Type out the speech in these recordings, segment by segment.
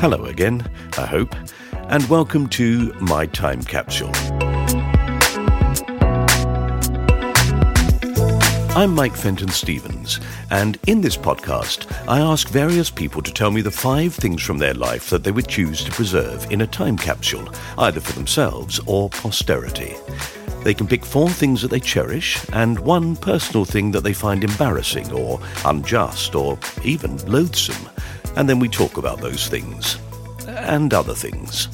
Hello again, I hope, and welcome to My Time Capsule. I'm Mike Fenton Stevens, and in this podcast, I ask various people to tell me the five things from their life that they would choose to preserve in a time capsule, either for themselves or posterity. They can pick four things that they cherish and one personal thing that they find embarrassing or unjust or even loathsome and then we talk about those things. And other things.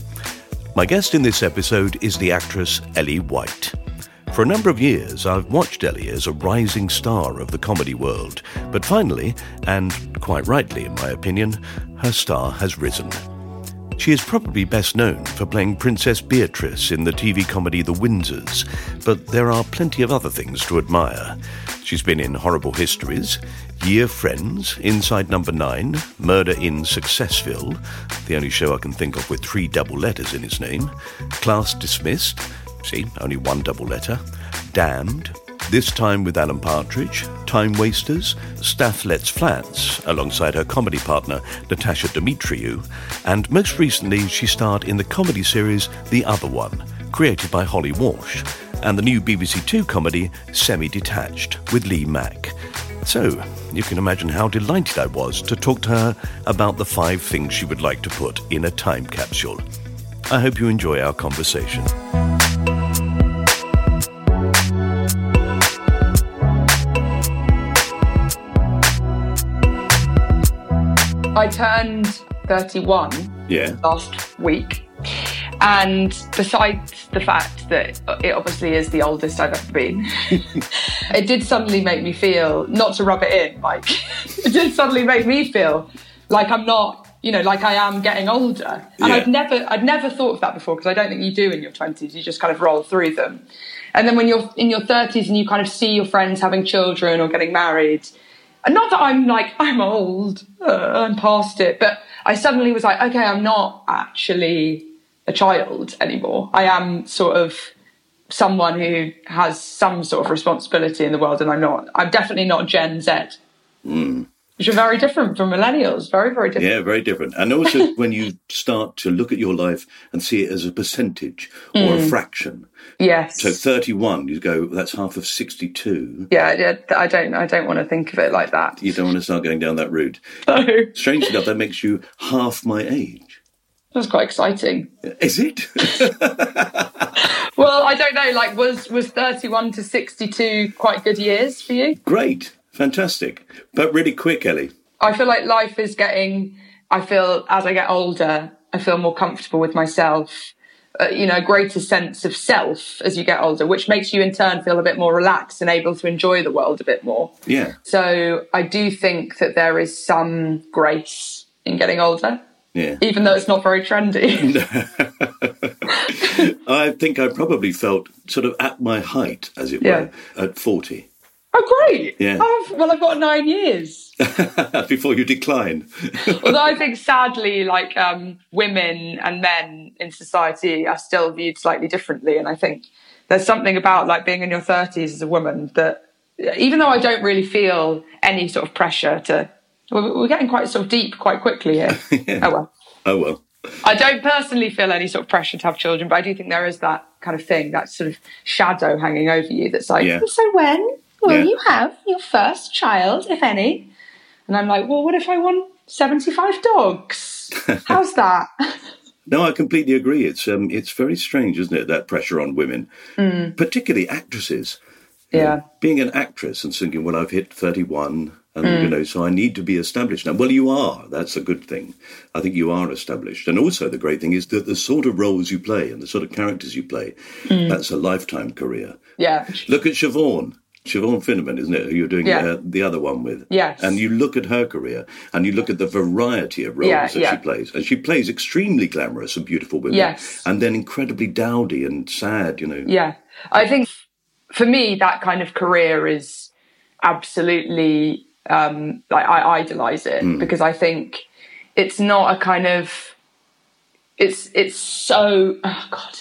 My guest in this episode is the actress Ellie White. For a number of years, I've watched Ellie as a rising star of the comedy world, but finally, and quite rightly in my opinion, her star has risen. She is probably best known for playing Princess Beatrice in the TV comedy The Windsors, but there are plenty of other things to admire. She's been in Horrible Histories, Year Friends, Inside Number 9, Murder in Successville, the only show I can think of with three double letters in its name, Class Dismissed, see, only one double letter, Damned, this time with Alan Partridge, Time Wasters, Stath Lets Flats, alongside her comedy partner Natasia Demetriou, and most recently she starred in the comedy series The Other One, created by Holly Walsh, and the new BBC Two comedy Semi Detached with Lee Mack. So, you can imagine how delighted I was to talk to her about the five things she would like to put in a time capsule. I hope you enjoy our conversation. I turned 31 Yeah. last week. And besides the fact that it obviously is the oldest I've ever been, it did suddenly make me feel, not to rub it in, like, it did suddenly make me feel like I'm not, you know, like I am getting older. And Yeah. I'd never, I'd never thought of that before because I don't think you do in your 20s. You just kind of roll through them. And then when you're in your 30s and you kind of see your friends having children or getting married, and not that I'm like, I'm old, uh, I'm past it, but I suddenly was like, okay, I'm not actually a child anymore. I am sort of someone who has some sort of responsibility in the world, and I'm not. I'm definitely not Gen Z, which are very different from millennials. Very, very different. Yeah, very different. And also when you start to look at your life and see it as a percentage or a hmm. fraction. Yes. So 31, you go, that's half of 62. yeah, yeah, I don't. I don't want to think of it like that. You don't want to start going down that route. So Strangely enough, that makes you half my age. that's quite exciting. Is it? Well, I don't know. Like, was was 31 to 62 quite good years for you? Great. Fantastic. But really quick, Ellie. I feel like life is getting, I feel as I get older, I feel more comfortable with myself. Uh, you know, a greater sense of self as you get older, which makes you in turn feel a bit more relaxed and able to enjoy the world a bit more. Yeah. So I do think that there is some grace in getting older, Yeah. even though it's not very trendy. I think I probably felt sort of at my height, as it Yeah. were, at 40. Oh, great. Yeah. Oh, well, I've got nine years. before you decline. Although I think sadly, like um, women and men in society are still viewed slightly differently. And I think there's something about like being in your 30s as a woman that even though I don't really feel any sort of pressure to, we're, we're getting quite sort of deep quite quickly here. Oh, well. oh well. I don't personally feel any sort of pressure to have children, but I do think there is that kind of thing, that sort of shadow hanging over you that's like, Yeah. so when will Yeah. you have your first child, if any? And I'm like, well, what if I want 75 dogs? How's that? No, I completely agree. It's um, it's very strange, isn't it? That pressure on women, particularly actresses. You know, Yeah. being an actress and thinking, well, I've hit thirty-one, and Mm. you know, so I need to be established now. Well, you are. That's a good thing. I think you are established, and also the great thing is that the sort of roles you play and the sort of characters you play, Mm. that's a lifetime career. Yeah. Look at Siobhan. Siobhan Finneran, isn't it? Who you're doing Yeah. uh, the other one with? Yes. And you look at her career, and you look at the variety of roles Yeah, that yeah. she plays, and she plays extremely glamorous and beautiful women, Yes. and then incredibly dowdy and sad. You know. Yeah. I think for me, that kind of career is absolutely, um, like, I idolize it Hmm. because I think it's not a kind of, it's, it's so, oh God.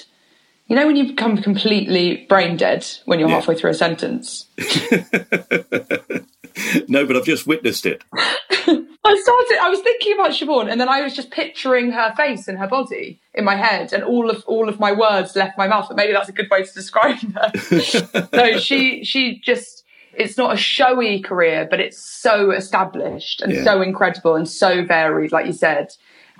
You know when you become completely brain dead when you're Yeah. halfway through a sentence? No, but I've just witnessed it. I started. I was thinking about Siobhan, and then I was just picturing her face and her body in my head, and all of all of my words left my mouth. But maybe that's a good way to describe her. no, she she just. It's not a showy career, but it's so established and Yeah. so incredible and so varied, like you said.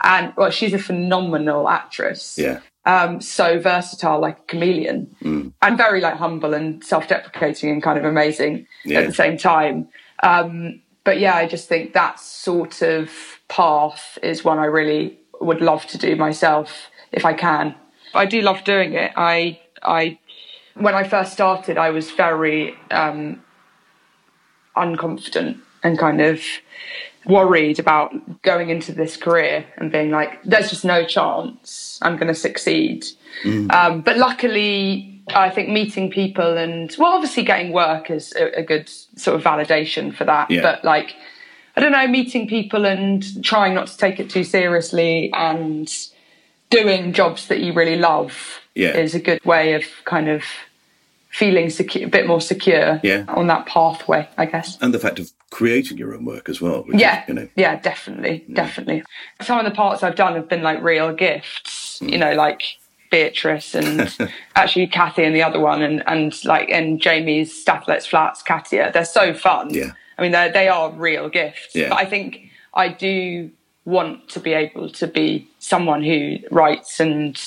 And well, she's a phenomenal actress. Yeah. Um, so versatile, like a chameleon, and very like humble and self-deprecating and kind of amazing Yeah. at the same time. Um, but yeah, I just think that sort of path is one I really would love to do myself if I can. I do love doing it. I, I, when I first started, I was very um, unconfident and kind of worried about going into this career and being like, there's just no chance I'm going to succeed. Um, but luckily, I think meeting people and, well, obviously getting work is a, a good sort of validation for that. Yeah. But like, I don't know, meeting people and trying not to take it too seriously and doing jobs that you really love Yeah. is a good way of kind of feeling a bit more secure Yeah. on that pathway, I guess. And the fact of creating your own work as well. Which Yeah, Is, you know. yeah, definitely, definitely. Some of the parts I've done have been like real gifts, Hmm. you know, like Beatrice and actually Kathy and the other one, and and like and Jamie's Stath Lets Flats, Katia. They're so fun. Yeah. I mean, they they are real gifts. Yeah. But I think I do want to be able to be someone who writes and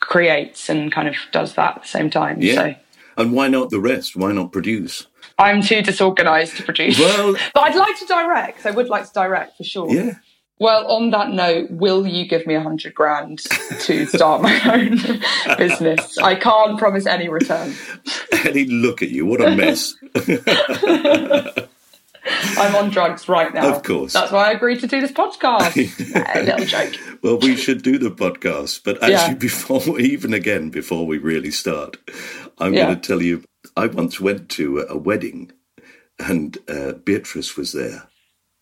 creates and kind of does that at the same time. Yeah. So And why not the rest? Why not produce? I'm too disorganized to produce. Well- but I'd like to direct. I would like to direct for sure. Yeah. Well, on that note, will you give me a hundred grand to start my own business? I can't promise any return. Ellie, look at you. What a mess. I'm on drugs right now. Of course. That's why I agreed to do this podcast. a little joke. well, we should do the podcast. But actually, Yeah. before, even again, before we really start, I'm Yeah. going to tell you I once went to a wedding and uh, Beatrice was there.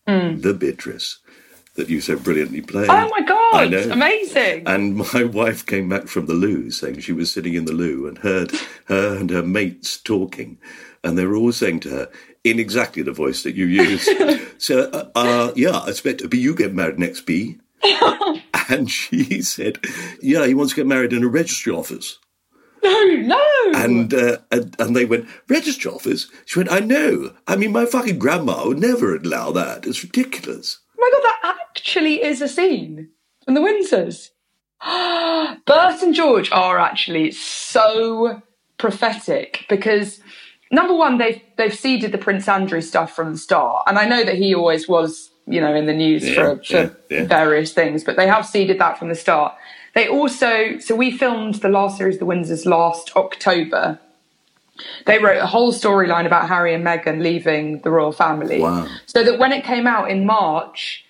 The Beatrice that you so brilliantly played. Oh my god! Amazing. And my wife came back from the loo saying she was sitting in the loo and heard her and her mates talking. And they were all saying to her, in exactly the voice that you use, so, uh, uh, yeah, I expect to be you get married next, B. and she said, yeah, he wants to get married in a registry office. No, no. And, uh, and and they went, Register office? She went, I know. I mean, my fucking grandma would never allow that. It's ridiculous. Oh my god, that actually is a scene from the Windsors. Bert and George are actually so prophetic because number one, they've they've seeded the Prince Andrew stuff from the start, and I know that he always was, you know, in the news Yeah, for, for yeah, yeah. various things, but they have seeded that from the start. They also, so we filmed the last series, The Windsors, last October. They wrote a whole storyline about Harry and Meghan leaving the royal family. Wow. So that when it came out in March,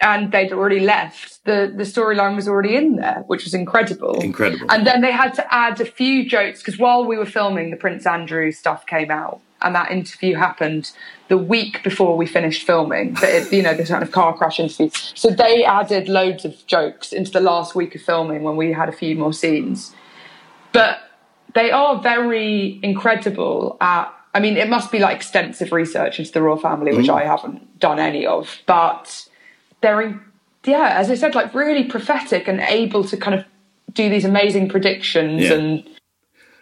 and they'd already left. The the storyline was already in there, which was incredible. Incredible. And then they had to add a few jokes because while we were filming, the Prince Andrew stuff came out, and that interview happened the week before we finished filming. The, you know, this kind of car crash interview. So they added loads of jokes into the last week of filming when we had a few more scenes. But they are very incredible at I mean, it must be like extensive research into the royal family, which Mm. I haven't done any of, but they're, yeah, as I said, like really prophetic and able to kind of do these amazing predictions, Yeah. and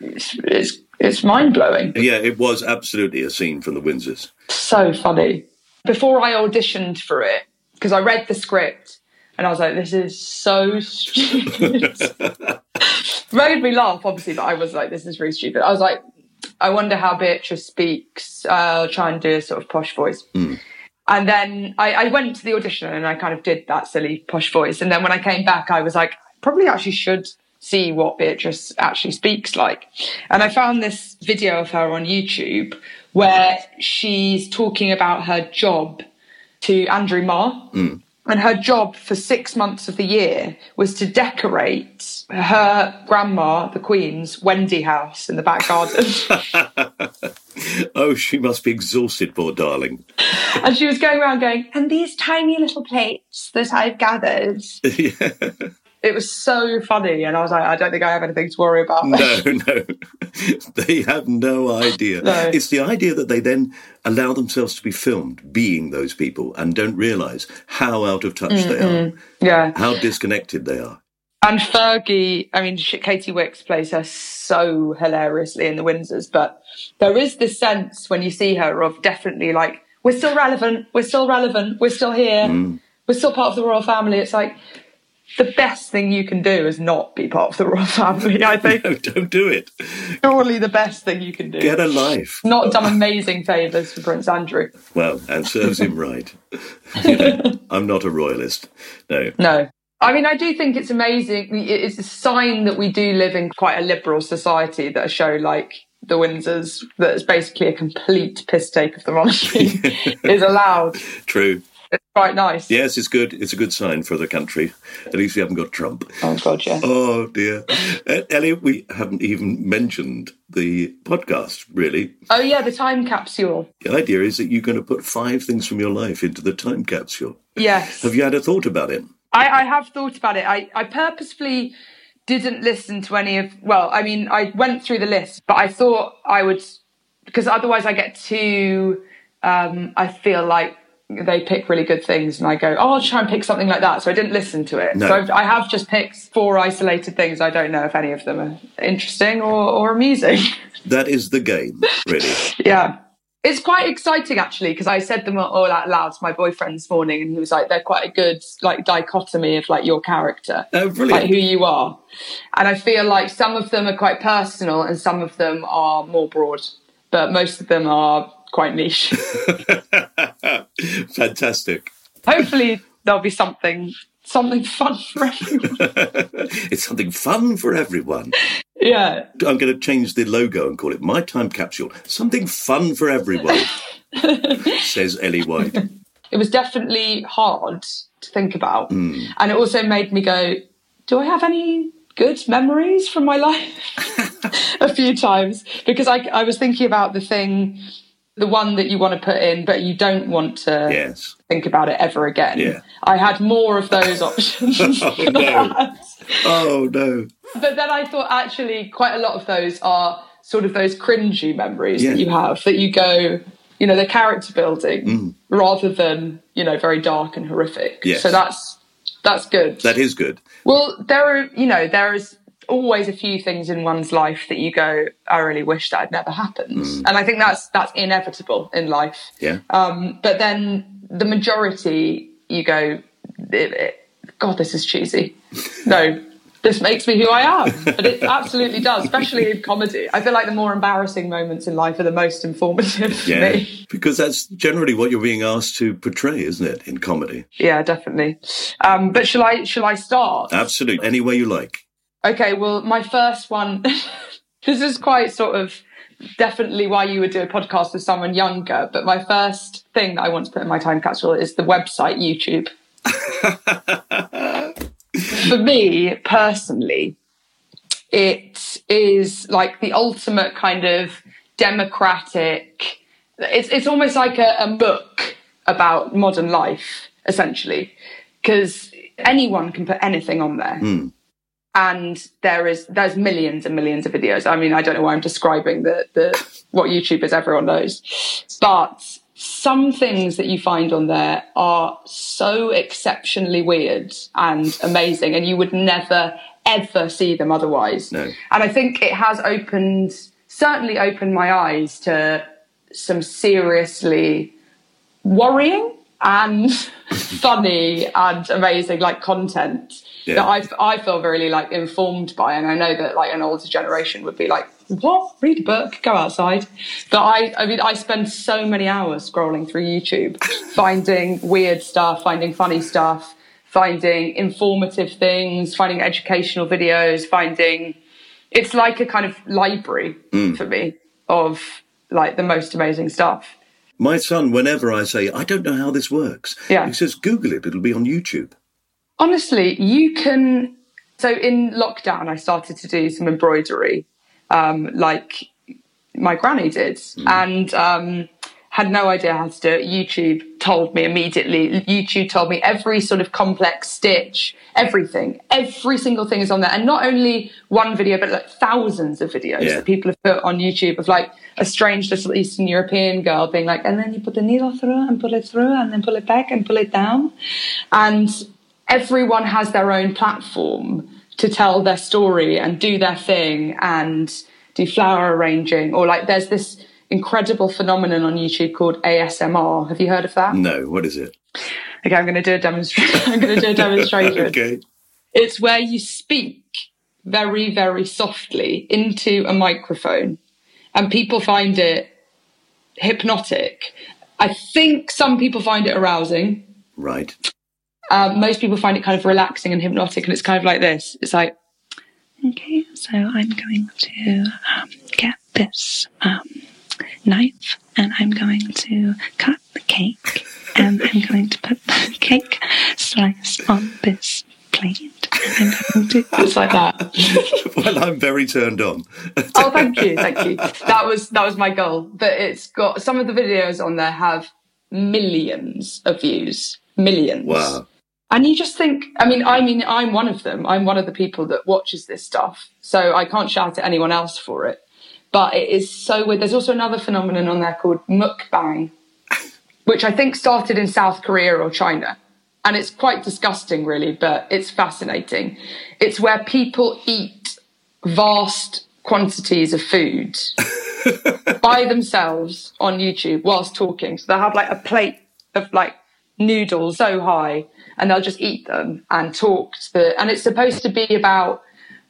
it's it's, it's mind blowing, Yeah, it was absolutely a scene from the Windsors. so funny. Before I auditioned for it, because I read the script and I was like, this is so stupid. made me laugh, obviously, but I was like, this is really stupid. I was like, I wonder how Beatrice speaks. Uh, I'll try and do a sort of posh voice. And then I, I went to the audition and I kind of did that silly posh voice. And then when I came back, I was like, probably actually should see what Beatrice actually speaks like. And I found this video of her on YouTube where she's talking about her job to Andrew Marr. Mm. And her job for six months of the year was to decorate her grandma, the Queen's Wendy house in the back garden. Oh, she must be exhausted, poor darling. and she was going around going, and these tiny little plates that I've gathered. It was so funny. And I was like, I don't think I have anything to worry about. No, no. they have no idea. No. It's the idea that they then allow themselves to be filmed being those people and don't realise how out of touch they are, yeah. how disconnected they are. And Fergie, I mean, Katy Wix plays her so hilariously in the Windsors, but there is this sense when you see her of definitely like, we're still relevant, we're still relevant, we're still here, mm. we're still part of the royal family. It's like the best thing you can do is not be part of the royal family, I think. No, don't do it. Surely the best thing you can do. Get a life. Not done amazing favours for Prince Andrew. Well, and serves him right. You know, I'm not a royalist. No. No. I mean, I do think it's amazing. It's a sign that we do live in quite a liberal society that a show like The Windsors, that is basically a complete piss take of the monarchy, is allowed. True. It's quite nice. Yes, it's good. It's a good sign for the country. At least we haven't got Trump. Oh, God, yeah. Oh dear, uh, Elliot, we haven't even mentioned the podcast. Really, Oh, yeah, the time capsule. the idea is that you're going to put five things from your life into the time capsule. Yes. Have you had a thought about it? I, I have thought about it. I, I purposefully didn't listen to any of, well, I mean, I went through the list, but I thought I would, because otherwise I get too, um, I feel like they pick really good things and I go, oh, I'll try and pick something like that. So I didn't listen to it. No. So I've, I have just picked four isolated things. I don't know if any of them are interesting or, or amusing. That is the game, really. Yeah. It's quite exciting actually because I said them all out loud to my boyfriend this morning and he was like, they're quite a good like dichotomy of like your character. Oh, Like who you are. And I feel like some of them are quite personal and some of them are more broad. But most of them are quite niche. Fantastic. Hopefully there'll be something something fun for everyone. It's something fun for everyone. yeah. I'm going to change the logo and call it My Time Capsule. Something fun for everyone, says Ellie White. It was definitely hard to think about. Hmm. And it also made me go, do I have any good memories from my life? a few times. Because I, I was thinking about the thing, the one that you want to put in, but you don't want to Yes. think about it ever again. Yeah. I had more of those options. Oh, no. Oh no. But then I thought actually quite a lot of those are sort of those cringy memories Yeah. that you have that you go, you know, they're character building Mm. rather than, you know, very dark and horrific. Yes. So that's that's good. That is good. well, there are, you know, there is always a few things in one's life that you go, I really wish that had never happened. Mm. And I think that's that's inevitable in life. Yeah. Um, but then the majority, you go, it, it, God, this is cheesy. No, this makes me who I am. But it absolutely does, especially in comedy. I feel like the more embarrassing moments in life are the most informative for Yeah. me. Because that's generally what you're being asked to portray, isn't it, in comedy? Yeah, definitely. Um, but shall I shall I start? Absolutely. Any way you like. Okay, well, my first one, this is quite sort of definitely why you would do a podcast with someone younger. But my first thing that I want to put in my time capsule is the website YouTube. For me personally, it is like the ultimate kind of democratic. It's it's almost like a, a book about modern life, essentially, because anyone can put anything on there. Hmm. And there is there's millions and millions of videos. I mean, I don't know why I'm describing the the what YouTube is. Everyone knows, but some things that you find on there are so exceptionally weird and amazing, and you would never ever see them otherwise. No. And I think it has opened, certainly opened my eyes to some seriously worrying and funny and amazing like content Yeah. that I I feel really like informed by, and I know that like an older generation would be like, "What? Read a book, go outside." But I, I mean, I spend so many hours scrolling through YouTube, finding weird stuff, finding funny stuff, finding informative things, finding educational videos, finding. It's like a kind of library mm. for me of like the most amazing stuff. My son, whenever I say, I don't know how this works, Yeah. he says, Google it, it'll be on YouTube. Honestly, you can. So in lockdown, I started to do some embroidery, um, like my granny did, and um, had no idea how to do it. YouTube told me immediately. YouTube told me every sort of complex stitch, everything, every single thing is on there, and not only one video, but like thousands of videos Yeah. that people have put on YouTube of like a strange little Eastern European girl being like, and then you put the needle through and pull it through, and then pull it back and pull it down, and everyone has their own platform to tell their story and do their thing and do flower arranging or like there's this incredible phenomenon on YouTube called ASMR. Have you heard of that? No, what is it? Okay, I'm going to do a demonstration. I'm going to do a demonstration. okay. It's where you speak very, very softly into a microphone, and people find it hypnotic. I think some people find it arousing. Right. Um, most people find it kind of relaxing and hypnotic, and it's kind of like this. It's like, Okay, so I'm going to um, get this um, knife and I'm going to cut the cake and I'm going to put the cake slice on this plate and I'm going to it's like that. well, I'm very turned on. oh, thank you, thank you. That was that was my goal. But it's got some of the videos on there have millions of views, millions. Wow. And you just think, I mean, I mean, I'm one of them. I'm one of the people that watches this stuff, so I can't shout at anyone else for it. But it is so weird. There's also another phenomenon on there called mukbang, which I think started in South Korea or China. And it's quite disgusting, really, but it's fascinating. It's where people eat vast quantities of food by themselves on YouTube whilst talking. So they'll have like a plate of like noodles so high and they'll just eat them and talk to the, and it's supposed to be about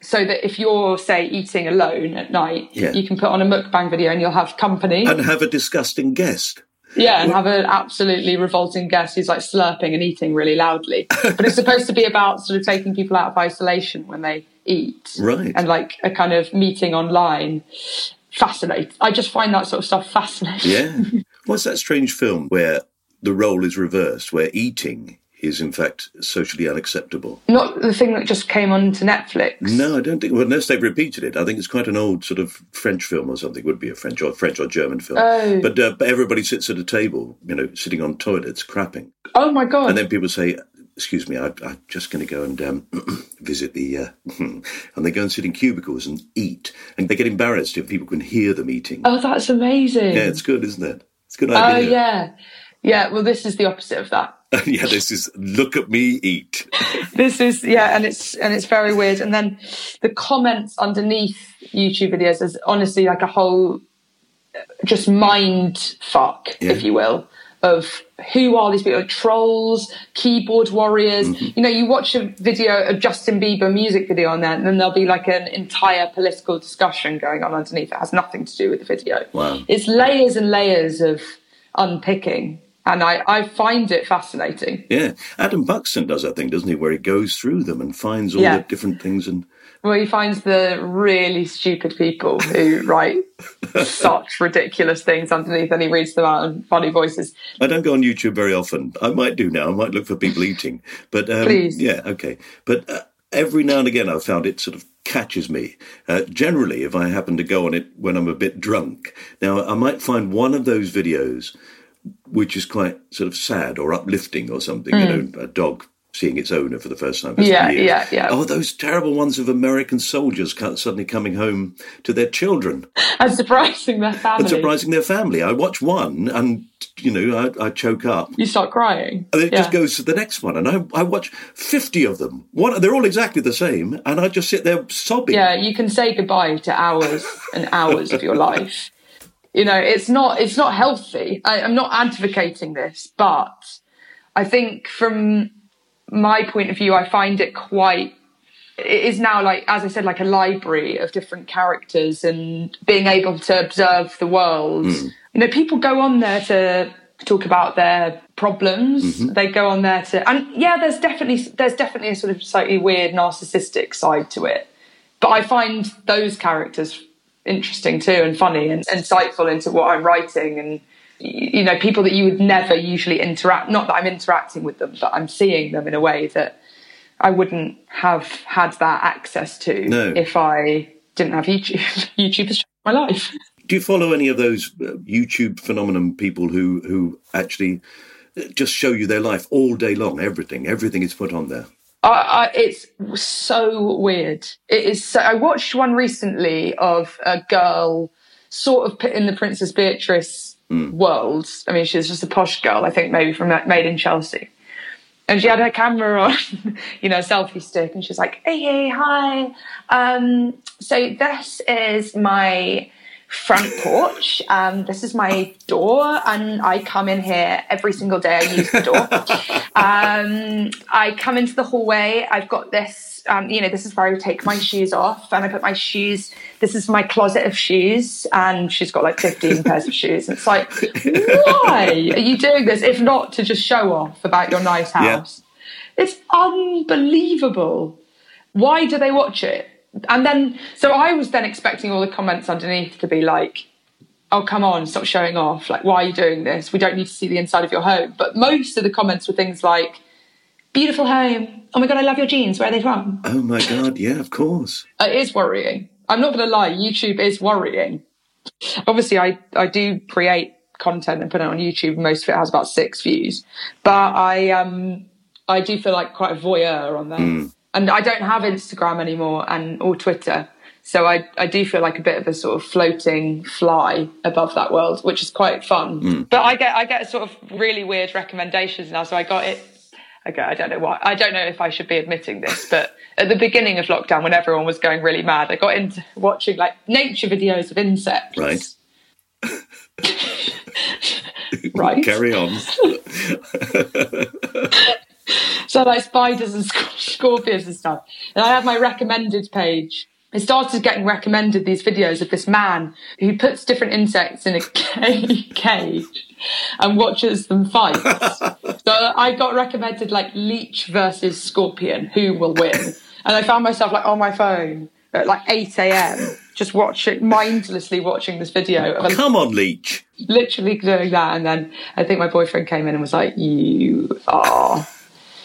so that if you're say eating alone at night, Yeah. you can put on a mukbang video and you'll have company. And have a disgusting guest. Yeah, and have an absolutely revolting guest who's like slurping and eating really loudly. But it's supposed to be about sort of taking people out of isolation when they eat. Right. And like a kind of meeting online. Fascinating. I just find that sort of stuff fascinating. Yeah. What's that strange film where the role is reversed, where eating is in fact socially unacceptable? Not the thing that just came onto Netflix. No, I don't think. Well, unless they've repeated it, I think it's quite an old sort of French film or something. Would be a French or French or German film. Oh. But, uh, but everybody sits at a table, you know, sitting on toilets, crapping, Oh my god. and then people say. Excuse me, I, I'm just going to go and um, visit the. Uh, and they go and sit in cubicles and eat, and they get embarrassed if people can hear them eating. oh, that's amazing. Yeah, it's good, isn't it? It's a good idea. oh yeah. Yeah, well this is the opposite of that. yeah, this is look at me eat. this is yeah and it's and it's very weird and then the comments underneath youtube videos is honestly like a whole uh, just mind fuck Yeah. if you will of who are these people trolls keyboard warriors Mm-hmm. you know you watch a video of justin bieber music video on there and then there'll be like an entire political discussion going on underneath it has nothing to do with the video Wow. it's layers and layers of unpicking And I, I find it fascinating. Yeah, Adam Buxton does that thing, doesn't he? Where he goes through them and finds all Yeah. the different things and Well, he finds the really stupid people who write such ridiculous things underneath and he reads them out in funny voices. I don't go on YouTube very often. I might do now. I might look for people eating, but um, Please. yeah, okay. But uh, every now and again, I've found it sort of catches me. Uh, generally, if I happen to go on it when I'm a bit drunk, now I might find one of those videos which is quite sort of sad or uplifting or something. You know, a dog seeing its owner for the first time. for Hmm. Yeah, years. yeah, yeah. Oh, those terrible ones of American soldiers suddenly coming home to their children And surprising their family. and surprising their family. I watch one and you know I, I choke up. You start crying. And it Yeah. just goes to the next one, and I, I watch fifty of them. One, they're all exactly the same, and I just sit there sobbing. Yeah, you can say goodbye to hours and hours of your life. You know, it's not it's not healthy. I, I'm not advocating this, but I think from my point of view, I find it quite. It is now like, as I said, like a library of different characters and being able to observe the world. Hmm. You know, people go on there to talk about their problems. Mm-hmm. They go on there to, and yeah, there's definitely there's definitely a sort of slightly weird narcissistic side to it. But I find those characters interesting too and funny and insightful into what I'm writing and you know people that you would never usually interact not that I'm interacting with them but I'm seeing them in a way that I wouldn't have had that access to No. if I didn't have YouTube YouTube has changed my life Do you follow any of those uh, YouTube phenomenon people who who actually uh, just show you their life all day long? Everything, everything is put on there. I, I, it's so weird. It is. So, I watched one recently of a girl sort of put in the Princess Beatrice world. I mean, she was just a posh girl, I think, maybe from Made in Chelsea. And she had her camera on, you know, a selfie stick, and she's like, "Hey, hey, hi. Um, so this is my front porch. Um, this is my door, and I come in here every single day. I use the door. um, I come into the hallway. I've got this. Um, you know, this is where I take my shoes off, and I put my shoes. This is my closet of shoes, and she's got like fifteen pairs of shoes. And it's like, why are you doing this? If not to just show off about your nice Yeah. house, it's unbelievable why do they watch it? And then, so I was then expecting all the comments underneath to be like, oh, come on, stop showing off. Like, why are you doing this? We don't need to see the inside of your home. But most of the comments were things like, beautiful home. Oh my God, I love your jeans. Where are they from? Oh my god, yeah, of course. It is worrying. I'm not going to lie, YouTube is worrying. Obviously, I, I do create content and put it on YouTube. Most of it has about six views. But I, um, I do feel like quite a voyeur on there. And I don't have Instagram anymore and or Twitter. So I, I do feel like a bit of a sort of floating fly above that world, which is quite fun. Hmm. But I get I get sort of really weird recommendations now. So I got it Okay, I don't know why. I don't know if I should be admitting this, but at the beginning of lockdown, when everyone was going really mad, I got into watching like nature videos of insects. Right. Right. Carry on. So like spiders and scorpions and stuff. And I have my recommended page. I started getting recommended these videos of this man who puts different insects in a cage and watches them fight. so I got recommended like leech versus scorpion, who will win? And I found myself like on my phone at like 8 a.m. just watching, mindlessly watching this video of a Come on, Leech. literally doing that. And then I think my boyfriend came in and was like, You are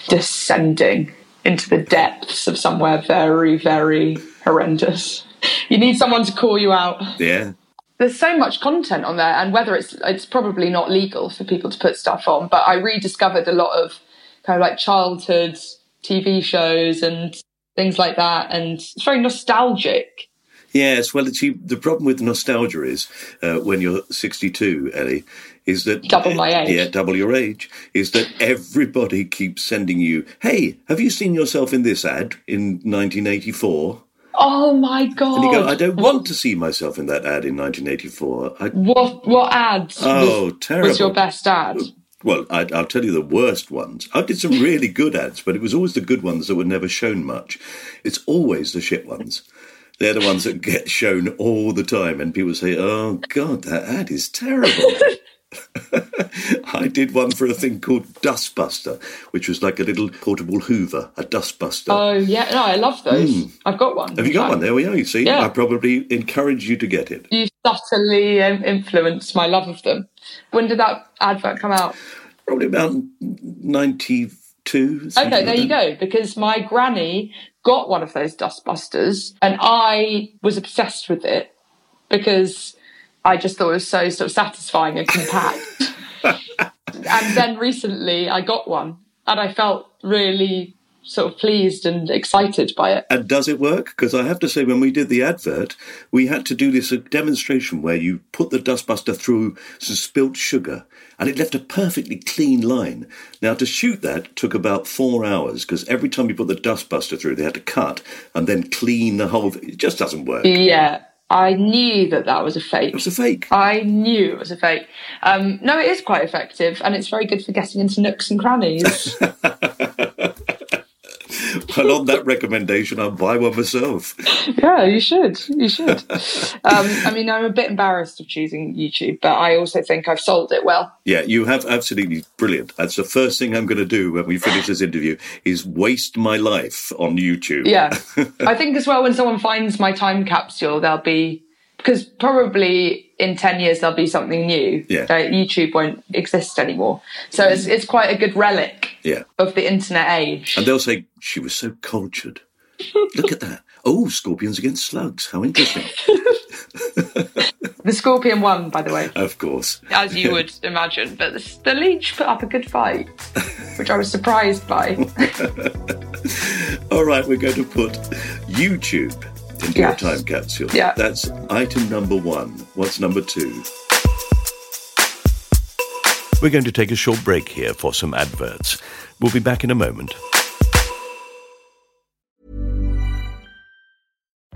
descending into the depths of somewhere very, very horrendous. You need someone to call you out. Yeah. There's so much content on there, and whether it's it's probably not legal for people to put stuff on, but I rediscovered a lot of kind of like childhood TV shows and things like that, and it's very nostalgic. Yes, well, see, the problem with nostalgia is uh, when you're 62, Ellie, is that Double my eh, age. Yeah, double your age. Is that everybody keeps sending you, "Hey, have you seen yourself in this ad in 1984?" Oh my god! And you go, "I don't want to see myself in that ad in 1984." I, What what ads Oh, was, terrible. was your best ad? well, I, I'll tell you the worst ones. I did some really good ads, but it was always the good ones that were never shown much. It's always the shit ones. They're the ones that get shown all the time, and people say, "Oh God, that ad is terrible." I did one for a thing called Dustbuster, which was like a little portable Hoover, a dustbuster. Oh yeah, no, I love those. I've got one. Have you got one? There we are. You see, Yeah. I probably encourage you to get it. You subtly um, influenced my love of them. When did that advert come out? Probably about ninety-two. Okay, there like you go. Because my granny got one of those dustbusters, and I was obsessed with it because I just thought it was so sort of satisfying and compact. and then recently, I got one, and I felt really sort of pleased and excited by it. And does it work? Because I have to say, when we did the advert, we had to do this demonstration where you put the dustbuster through some spilt sugar, and it left a perfectly clean line. Now, to shoot that took about four hours because every time you put the dustbuster through, they had to cut and then clean the whole. thing. It just doesn't work. Yeah, I knew that that was a fake. It was a fake. I knew it was a fake. Um, no, it is quite effective, and it's very good for getting into nooks and crannies. And on that recommendation, I'll buy one myself. yeah, you should. You should. Um, I mean, I'm a bit embarrassed of choosing YouTube, but I also think I've sold it well. Yeah, you have absolutely brilliant. That's the first thing I'm going to do when we finish this interview is waste my life on YouTube. Yeah, I think as well when someone finds my time capsule, they'll be because probably in ten years there'll be something new. Yeah. Uh, YouTube won't exist anymore, so it's it's quite a good relic Yeah. of the internet age. And they'll say, she was so cultured. Look at that. Oh, scorpions against slugs. How interesting. The Scorpion won, by the way. of course. as you would imagine. But the, the Leech put up a good fight, which I was surprised by. All right, we're going to put YouTube into Yes. your time capsule. Yeah. That's item number one. What's number two? We're going to take a short break here for some adverts. We'll be back in a moment.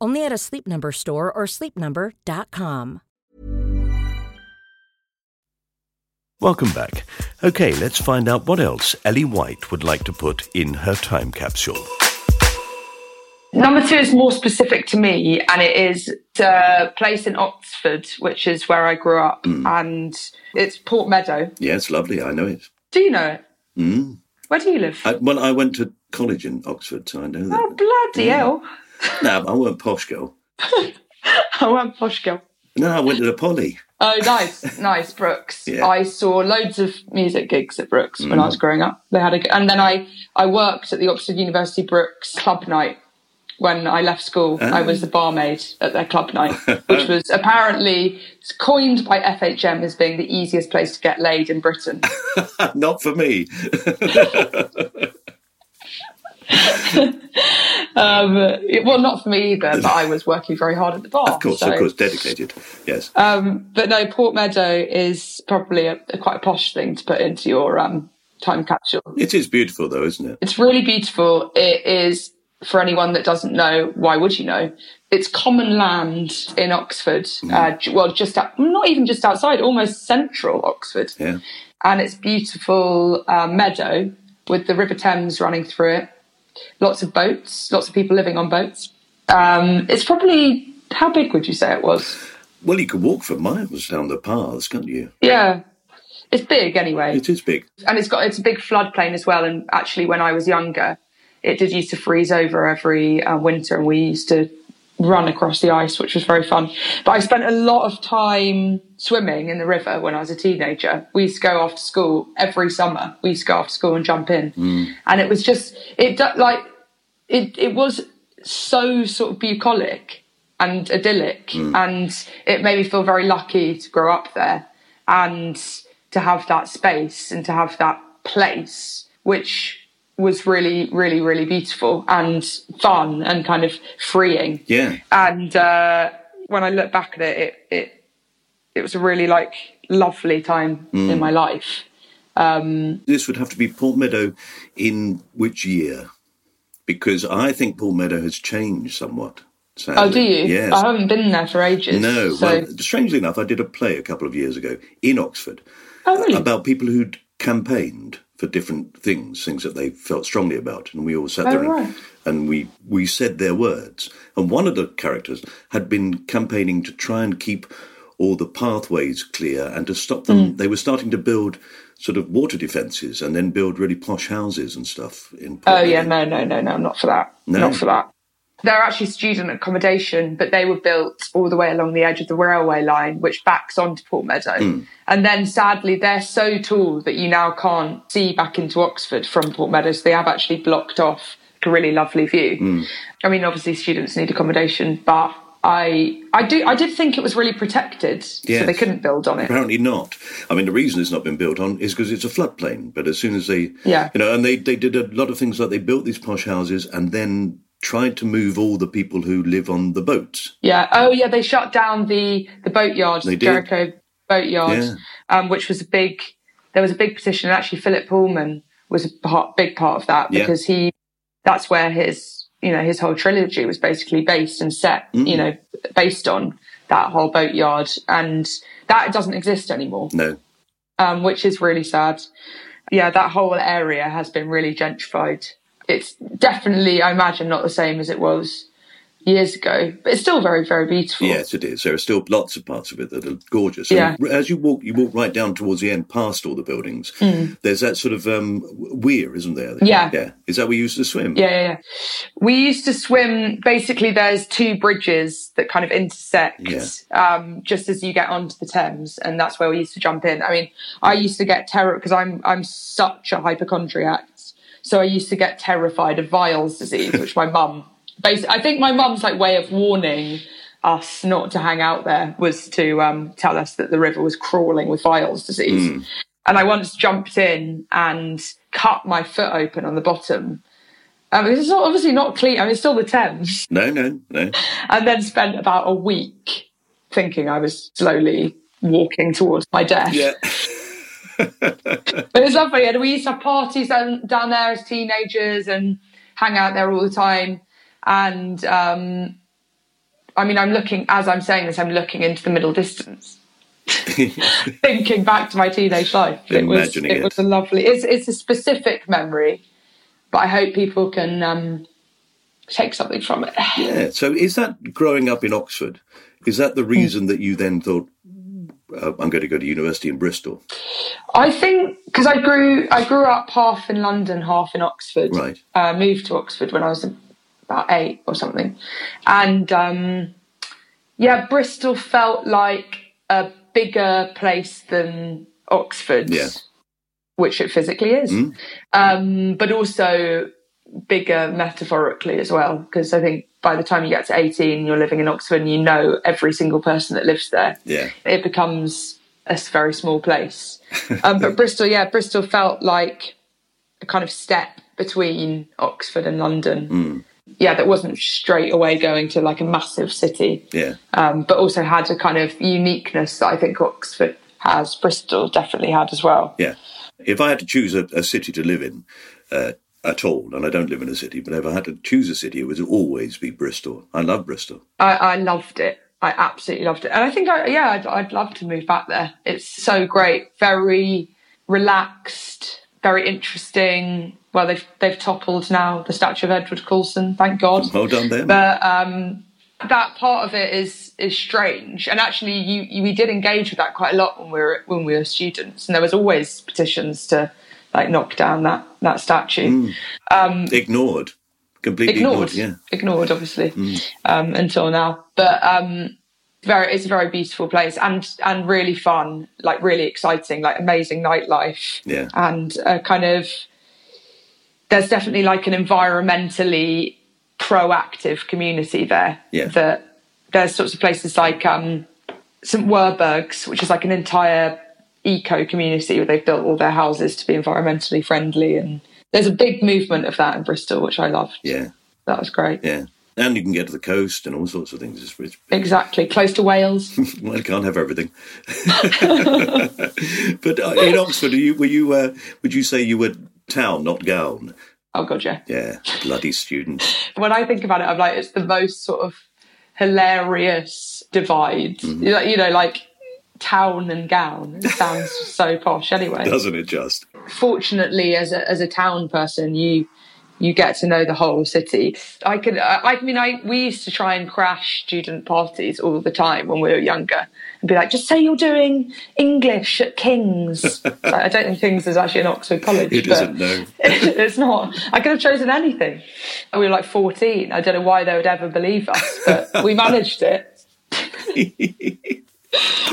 Only at a Sleep Number store or sleepnumber.com. Welcome back. Okay, let's find out what else Ellie White would like to put in her time capsule. Number two is more specific to me, and it is a place in Oxford, which is where I grew up, and it's Port Meadow. Yeah, it's lovely. I know it. Do you know it? Mm. Where do you live? I, well, I went to college in Oxford, so I know that. oh, bloody hell. No, I weren't posh girl. I went posh girl. No, I went to the Poly. Oh, nice, nice, Brookes. Yeah. I saw loads of music gigs at Brookes when I was mm. growing up. They had a, and then I I worked at the Oxford University Brookes club night. When I left school, ah. I was the barmaid at their club night, which was apparently coined by FHM as being the easiest place to get laid in Britain. Not for me. Um, it- well, not for me either, but I was working very hard at the bar. Of course, so- of course, dedicated. Yes. Um, but no, Port Meadow is probably a, a quite a posh thing to put into your um, time capsule. It is beautiful, though, isn't it? It's really beautiful. It is, for anyone that doesn't know, why would you know? It's common land in Oxford. Uh, well, just out, not even just outside, almost central Oxford. Yeah. And it's beautiful uh, meadow with the River Thames running through it. Lots of boats, lots of people living on boats. Um, it's probably how big would you say it was? Well, you could walk for miles down the paths, can't you? Yeah, it's big anyway. It is big, and it's got it's a big floodplain as well. And actually, when I was younger, it did used to freeze over every uh, winter, and we used to run across the ice, which was very fun. But I spent a lot of time swimming in the river when I was a teenager. We used to go after school every summer. We used to go after school and jump in, mm. and it was just it like it it was so sort of bucolic and idyllic, mm. and it made me feel very lucky to grow up there and to have that space and to have that place, which was really, really, really beautiful and fun and kind of freeing. Yeah. And uh, when I look back at it, it it it was a really like lovely time mm. in my life. Um, this would have to be Port Meadow in which year? Because I think Port Meadow has changed somewhat. Sadly. Oh, do you? Yes. I haven't been there for ages. No. So. Well, strangely enough, I did a play a couple of years ago in Oxford oh, really? about people who'd campaigned for different things, things that they felt strongly about, and we all sat there oh, and, right. and, we we said their words. And one of the characters had been campaigning to try and keep all the pathways clear and to stop them. Mm. They were starting to build sort of water defences and then build really posh houses and stuff in. oh yeah, no, no, no, no, not for that. No? Not for that. They're actually student accommodation, but they were built all the way along the edge of the railway line, which backs onto Port Meadow. Mm. And then sadly, they're so tall that you now can't see back into Oxford from Port Meadow. So they have actually blocked off a really lovely view. Mm. I mean, obviously, students need accommodation, but I I do I did think it was really protected, yes. so they couldn't build on it. Apparently not. I mean, the reason it's not been built on is because it's a floodplain. But as soon as they, yeah, you know, and they they did a lot of things like they built these posh houses and then tried to move all the people who live on the boats. Yeah. Oh, yeah. They shut down the the boatyard, they Jericho boatyard, yeah. um, which was a big. There was a big petition, and actually, Philip Pullman was a part, big part of that because yeah. he. That's where his you know his whole trilogy was basically based and set. Mm. You know, based on that whole boatyard, and that doesn't exist anymore. No. Um, which is really sad. Yeah, that whole area has been really gentrified it's definitely, I imagine, not the same as it was years ago, but it's still very, very beautiful. Yes, it is. There are still lots of parts of it that are gorgeous. Yeah. And as you walk, you walk right down towards the end, past all the buildings. Mm. There's that sort of um, weir, isn't there? Yeah. Yeah. Is that where you used to swim? Yeah, yeah, yeah. We used to swim. Basically, there's two bridges that kind of intersect yeah. um, just as you get onto the Thames, and that's where we used to jump in. I mean, I used to get terror because I'm I'm such a hypochondriac. So I used to get terrified of Weil's disease, which my mum basically, I think my mum's like way of warning us not to hang out there was to um, tell us that the river was crawling with Weil's disease. Mm. And I once jumped in and cut my foot open on the bottom. Mean, this is obviously not clean. I mean, it's still the Thames. No, no, no. And then spent about a week thinking I was slowly walking towards my death. Yeah. but it's lovely. And we used to have parties down, down there as teenagers and hang out there all the time. And um, I mean, I'm looking, as I'm saying this, I'm looking into the middle distance. Thinking back to my teenage life. It was, it, it was a lovely, it's, it's a specific memory, but I hope people can um, take something from it. Yeah. So is that growing up in Oxford? Is that the reason mm. that you then thought, uh, I'm going to go to university in Bristol? I think because I grew I grew up half in London, half in Oxford. Right. Uh, moved to Oxford when I was about eight or something, and um, yeah, Bristol felt like a bigger place than Oxford. Yeah. Which it physically is, mm. um, but also bigger metaphorically as well. Because I think by the time you get to 18, you're living in Oxford and you know every single person that lives there. Yeah. It becomes a very small place. Um, but Bristol, yeah, Bristol felt like a kind of step between Oxford and London. Mm. Yeah, that wasn't straight away going to like a massive city. Yeah. Um, but also had a kind of uniqueness that I think Oxford has. Bristol definitely had as well. Yeah. If I had to choose a, a city to live in, uh, at all, and I don't live in a city, but if I had to choose a city, it would always be Bristol. I love Bristol. I, I loved it. I absolutely loved it. And I think, I, yeah, I'd, I'd love to move back there. It's so great. Very relaxed, very interesting. Well, they've they've toppled now the statue of Edward Colston, thank God. Well done them. But um, that part of it is is strange, and actually, you, you we did engage with that quite a lot when we were when we were students, and there was always petitions to like knock down that that statue. Um, ignored. Completely ignored. ignored, Yeah. ignored, obviously, um, until now. But um, very, it's a very beautiful place and and really fun, like really exciting, like amazing nightlife, Yeah. and a kind of there's definitely like an environmentally proactive community there. Yeah. That there's sorts of places like um, St Werburgh's, which is like an entire eco community where they've built all their houses to be environmentally friendly and there's a big movement of that in Bristol, which I loved. Yeah. That was great. Yeah. And you can get to the coast and all sorts of things. It's, it's, Exactly. Close to Wales. well, I can't have everything. but uh, in Oxford, are you, were you? Uh, would you say you were town, not gown? oh god, yeah. Yeah, bloody students. When I think about it, I'm like, it's the most sort of hilarious divide. Know- You know, like town and gown. It sounds so posh anyway. Doesn't it just? fortunately as a as a town person you you get to know the whole city i could i, I mean i we used to try and crash student parties all the time when we were younger and be like just say you're doing english at king's Like, i don't think king's is actually an oxford college It isn't, no. it's not i could have chosen anything we were like 14 i don't know why they would ever believe us but we managed it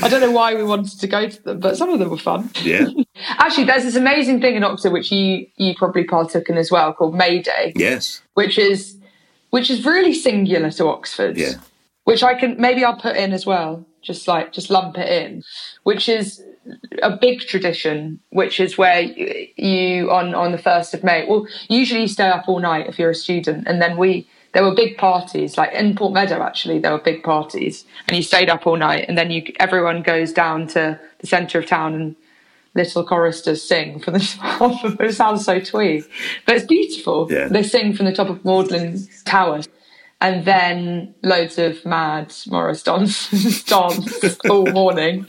I don't know why we wanted to go to them, but some of them were fun. Yeah. Actually, there's this amazing thing in Oxford which you you probably partook in as well, called May Day, Yes. which is which is really singular to Oxford. Yeah. Which I can maybe I'll put in as well, just like just lump it in, which is a big tradition, which is where y- you on on the first of May. Well, usually you stay up all night if you're a student, and then we there were big parties like in Port Meadow actually there were big parties, and you stayed up all night, and then you everyone goes down to the centre of town and little choristers sing from the top of it sounds so twee but it's beautiful. Yeah. they sing from the top of Magdalen Tower and then loads of mad Morris dance dance all morning.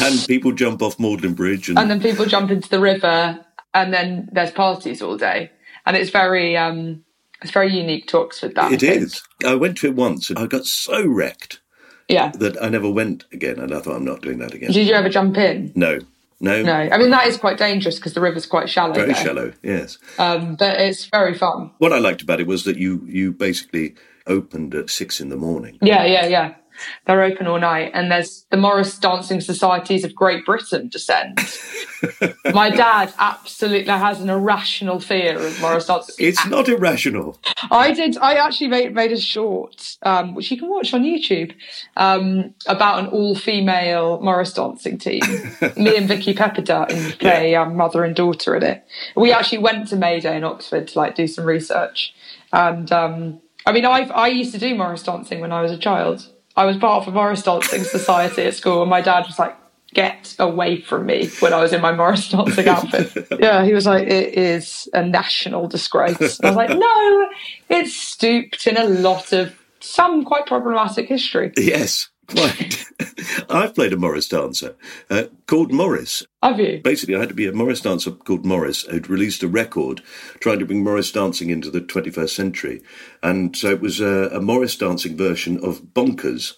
And people jump off Magdalen Bridge and, and then people jump into the river and then there's parties all day. And it's very um it's very unique to Oxford that I it think. is. I went to it once and I got so wrecked yeah that I never went again. And I thought, I'm not doing that again. did you ever jump in No. No. no I mean that is quite dangerous because the river's quite shallow Very there. shallow, yes. um but it's very fun What I liked about it was that you you basically opened at six in the morning. Yeah, yeah, yeah. They're open all night, and there's the Morris Dancing Societies of Great Britain descend. My dad absolutely has an irrational fear of Morris dancing. It's not irrational. I did. I actually made made a short, um, which you can watch on YouTube, um, about an all-female Morris dancing team. Me and Vicky Pepperdine play um, mother and daughter in it. We actually went to Mayday in Oxford to like do some research, and um, I mean, I I used to do Morris dancing when I was a child. I was part of a Morris dancing society at school, and my dad was like. Get away from me when I was in my Morris dancing outfit. yeah, he was like, it is a national disgrace. And I was like, no, it's stooped in a lot of some quite problematic history. Yes, quite. I've played a Morris dancer uh, called Morris. Have you? Basically, I had to be a Morris dancer called Morris who'd released a record trying to bring Morris dancing into the 21st century. And so it was a, a Morris dancing version of Bonkers.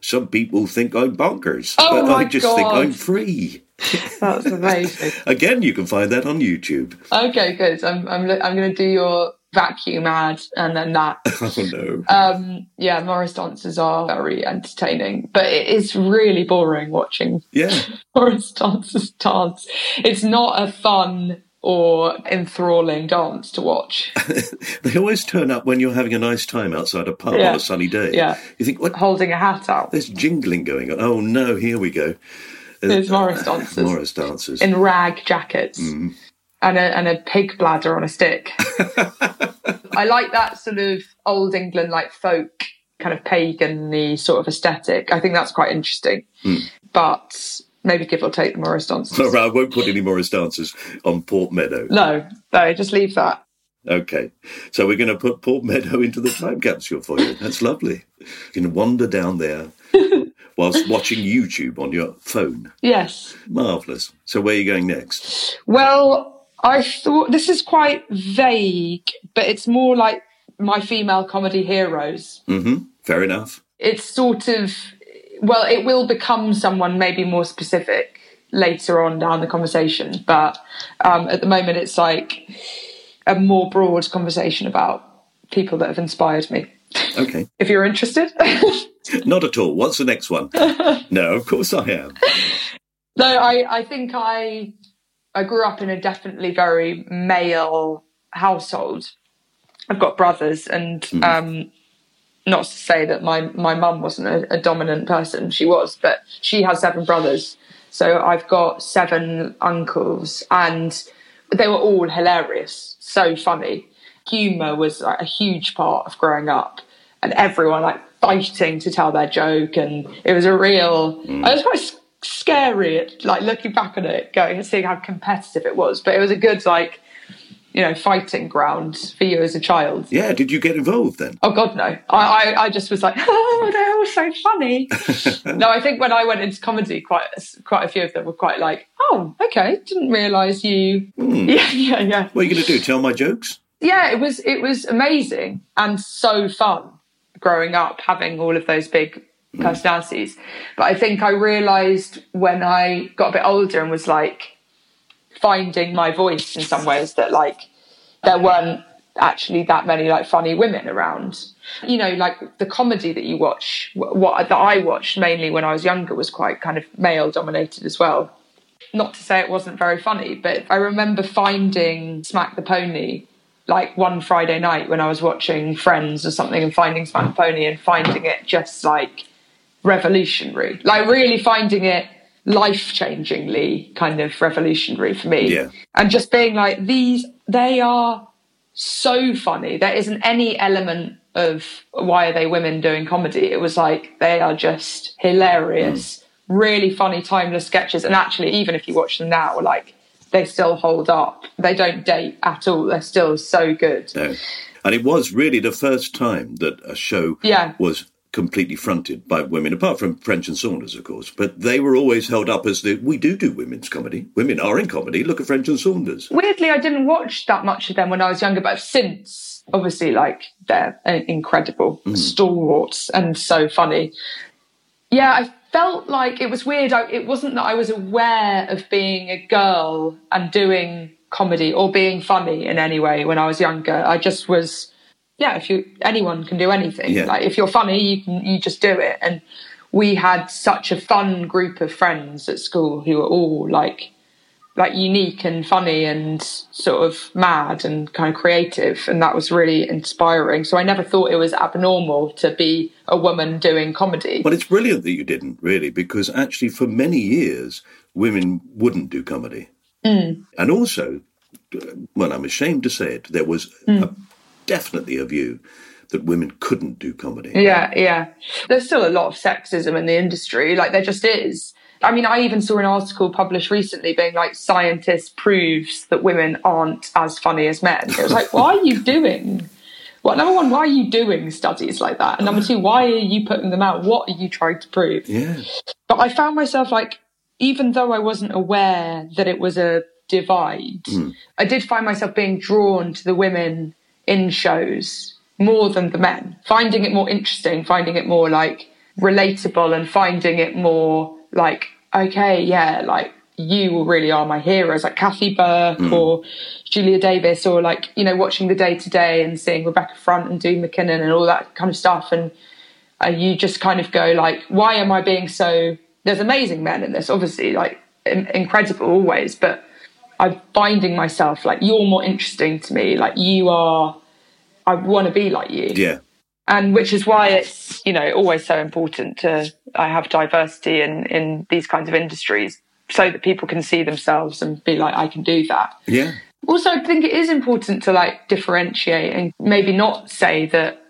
Some people think I'm bonkers, Oh but I just think I'm free. That's amazing. Again, you can find that on YouTube. okay, good. I'm I'm I'm going to do your vacuum ad and then that. Oh no. Um, yeah, Morris dancers are very entertaining, but it is really boring watching Yeah. Morris dancers dance. It's not a fun or enthralling dance to watch. They always turn up when you're having a nice time outside a pub Yeah. on a sunny day. Yeah. You think, what? Holding a hat out. There's jingling going on. Oh no, here we go. There's Morris dancers. Morris dancers. in rag jackets and a and a pig bladder on a stick. I like that sort of old England, like folk kind of pagan sort of aesthetic. I think that's quite interesting. Hmm. But maybe give or take the Morris dancers. All right, I won't put any Morris dancers on Port Meadow. No, no, just leave that. Okay. So we're going to put Port Meadow into the time capsule for you. That's lovely. You can wander down there whilst watching YouTube on your phone. Yes. Marvellous. So where are you going next? Well, I thought this is quite vague, but it's more like my female comedy heroes. Mm-hmm. Fair enough. It's sort of, well, it will become someone maybe more specific later on down the conversation, but um, at the moment it's like a more broad conversation about people that have inspired me. Okay. if you're interested. Not at all. What's the next one? no, of course I am. No, I, I think I I grew up in a definitely very male household. I've got brothers, and mm. um, not to say that my my mum wasn't a, a, dominant person. She was, but she has seven brothers, so I've got seven uncles, and they were all hilarious, so funny. Humor was like, a huge part of growing up, and everyone like fighting to tell their joke, and it was a real. Mm. I was quite scary, like looking back on it, going and seeing how competitive it was. But it was a good like you know, fighting ground for you as a child. Yeah, did you get involved then? Oh God, no. I, I, I just was like, oh, they're all so funny. no, I think when I went into comedy, quite quite a few of them were quite like, oh, okay, didn't realise you. Mm. Yeah, yeah, yeah. What are you going to do? Tell my jokes? Yeah, it was it was amazing and so fun growing up having all of those big. Personalities. But I think I realised when I got a bit older and was like finding my voice in some ways that like there weren't actually that many like funny women around. You know, like the comedy that you watch, what that I watched mainly when I was younger was quite kind of male dominated as well. Not to say it wasn't very funny, but I remember finding Smack the Pony like one Friday night when I was watching Friends or something and finding Smack the Pony and finding it just like revolutionary. Like really finding it life changingly kind of revolutionary for me. Yeah. And just being like, these, they are so funny. There isn't any element of why are they women doing comedy. It was like, they are just hilarious, mm. really funny, timeless sketches. And actually, even if you watch them now, like, they still hold up. They don't date at all. They're still so good. No. And it was really the first time that a show yeah. was completely fronted by women, apart from French and Saunders, of course. But they were always held up as the we do do women's comedy. Women are in comedy. Look at French and Saunders. Weirdly, I didn't watch that much of them when I was younger, but since obviously, like they're incredible, mm. stalwarts, and so funny. Yeah, I felt like it was weird. I, it wasn't that I was aware of being a girl and doing comedy or being funny in any way when I was younger. I just was yeah, if you anyone can do anything. Yeah. Like if you're funny, you can you just do it. And we had such a fun group of friends at school who were all like like unique and funny and sort of mad and kind of creative and that was really inspiring so i never thought it was abnormal to be a woman doing comedy well it's brilliant that you didn't really because actually for many years women wouldn't do comedy mm. and also well i'm ashamed to say it there was mm. a definitely a view that women couldn't do comedy. Yeah, yeah. There's still a lot of sexism in the industry. Like there just is. I mean, I even saw an article published recently being like, scientist proves that women aren't as funny as men. It was like, why are you doing? Well, number one, why are you doing studies like that? And number two, why are you putting them out? What are you trying to prove? Yeah. But I found myself like, even though I wasn't aware that it was a divide, mm. I did find myself being drawn to the women in shows more than the men, finding it more interesting, finding it more like relatable, and finding it more like, okay, yeah, like you really are my heroes, like Kathy Burke mm. or Julia Davis, or like, you know, watching the Day Today and seeing Rebecca Front and Doon Mackichan and all that kind of stuff. And uh, you just kind of go, like, why am I being so. There's amazing men in this, obviously, like in- incredible always, but I'm finding myself like you're more interesting to me. Like you are, I want to be like you. Yeah. And which is why it's you know always so important to I have diversity in in these kinds of industries so that people can see themselves and be like I can do that. Yeah. Also, I think it is important to like differentiate and maybe not say that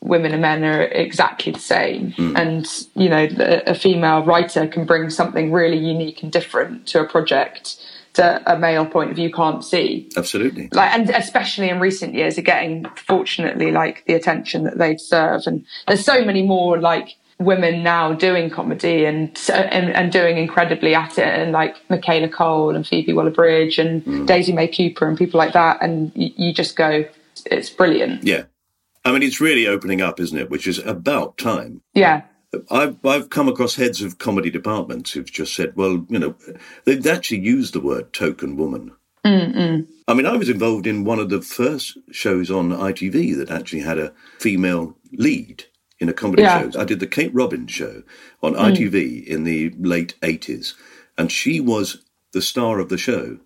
women and men are exactly the same. Mm. And, you know, a female writer can bring something really unique and different to a project that uh, a male point of view can't see. Absolutely. Like, and especially in recent years, are getting fortunately like the attention that they deserve. And there's so many more like women now doing comedy and, and and doing incredibly at it, and like Michaela Coel and Phoebe Waller-Bridge and mm. Daisy May Cooper and people like that, and you, you just go, it's brilliant. Yeah. I mean, it's really opening up, isn't it? Which is about time. Yeah, I've, I've come across heads of comedy departments who've just said, well, you know, they've actually used the word token woman. Mm-mm. I mean, I was involved in one of the first shows on ITV that actually had a female lead in a comedy Yeah. show. I did the Kate Robbins show on Mm. ITV in the late 80s, and she was the star of the show.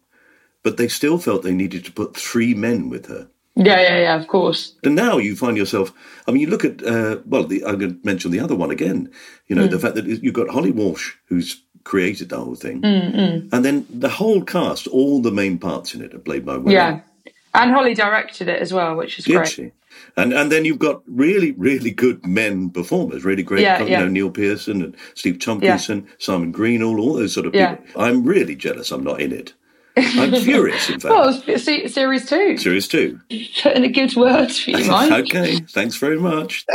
But they still felt they needed to put three men with her. Yeah, yeah, yeah. Of course. And now you find yourself, I mean, you look at, uh, well, the, I'm going to mention the other one again, you know, Mm. the fact that you've got Holly Walsh, who's created the whole thing. Mm-mm. And then the whole cast, all the main parts in it are played by women. Yeah, and Holly directed it as well, which is Did great. she? And and then you've got really, really good men performers, really great, Yeah, you yeah. know, Neil Pearson and Steve Tompkinson, Simon Green, all, all those sort of people. Yeah. I'm really jealous I'm not in it. I'm furious, in fact. Well, series two. Series two. Put in a good word for you, Mike. okay, thanks very much.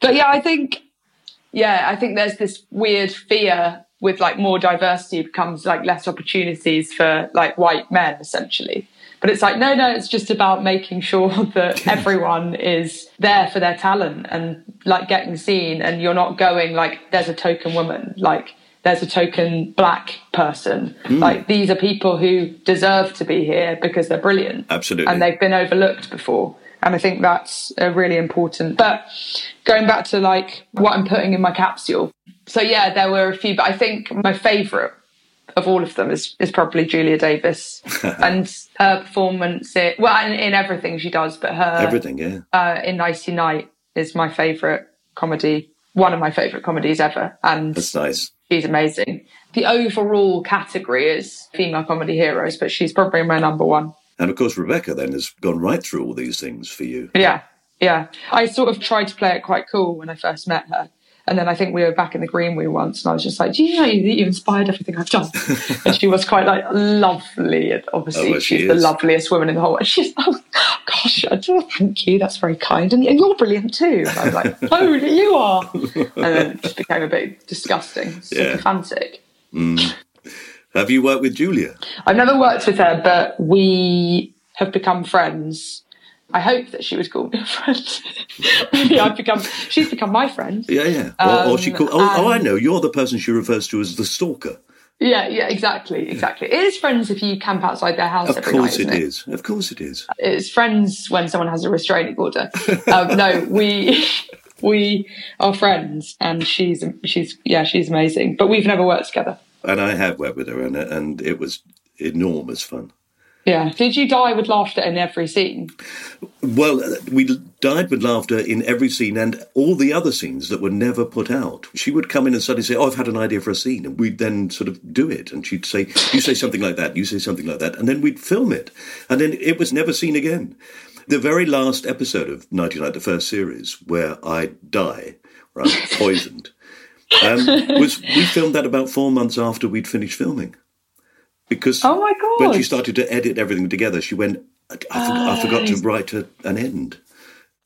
but yeah, I think, yeah, I think there's this weird fear with like more diversity becomes like less opportunities for like white men essentially. But it's like, no, no, it's just about making sure that everyone is there for their talent and like getting seen. And you're not going like, there's a token woman, like there's a token black person. Like these are people who deserve to be here because they're brilliant Absolutely. and they've been overlooked before. And I think that's really important. But going back to like what I'm putting in my capsule. So yeah, there were a few, but I think my favourite of all of them is, is probably Julia Davis and her performance. Well, in, in everything she does, but her Everything, yeah. uh, in Nighty Night is my favourite comedy, one of my favourite comedies ever, and That's nice. She's amazing. The overall category is female comedy heroes, but she's probably my number one. And of course, Rebecca then has gone right through all these things for you. Yeah, yeah. I sort of tried to play it quite cool when I first met her. And then I think we were back in the green room once, and I was just like, "Do you know that you inspired everything I've done?" and she was quite like lovely, and obviously Oh, well, she she's the loveliest woman in the whole world. She's oh gosh, I do thank you. That's very kind, and you're brilliant too. And I was like, "Oh, you are," and then it just became a bit disgusting, Yeah. sycophantic. Mm. Have you worked with Julia? I've never worked with her, but we have become friends. I hope that she would call me a friend. Maybe I've become. She's become my friend. Yeah, yeah. Or, or she Um, called. Oh, oh, I know. You're the person she refers to as the stalker. Yeah, yeah, exactly, exactly. It is friends if you camp outside their house Of course night. it is. Of course it is. It's friends when someone has a restraining order. um, no, we we are friends, and she's she's yeah, she's amazing. But we've never worked together. And I have worked with her, and, and it was enormous fun. Yeah. Did you die with laughter in every scene? Well, we died with laughter in every scene and all the other scenes that were never put out. She would come in and suddenly say, Oh, I've had an idea for a scene. And we'd then sort of do it. And she'd say, You say something like that, you say something like that. And then we'd film it. And then it was never seen again. The very last episode of 99, the first series, where I die, right, poisoned, um, was we filmed that about four months after we'd finished filming. Because Oh my god, when she started to edit everything together, she went, I, I, forgot, I forgot to Oh. write a, an end.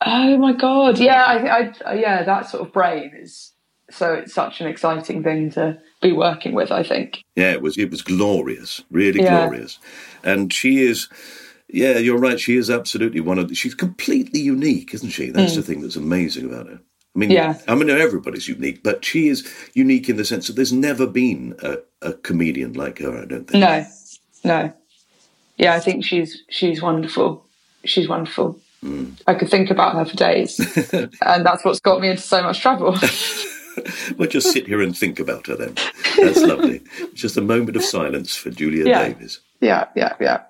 Oh my god! Yeah, I, I, yeah, that sort of brain is so it's such an exciting thing to be working with. I think. Yeah, it was it was glorious, really Yeah. glorious. And she is, yeah, you're right. She is absolutely one of. The, she's completely unique, isn't she? That's the hmm. thing that's amazing about her. I mean, Mm. Yeah. I mean, everybody's unique, but she is unique in the sense that there's never been a, a comedian like her. I don't think. No, no. Yeah, I think she's she's wonderful. She's wonderful. I could think about her for days, and that's what's got me into so much trouble. Well, just sit here and think about her then. That's lovely. Just a moment of silence for Julia Yeah. Davis. yeah, yeah, yeah.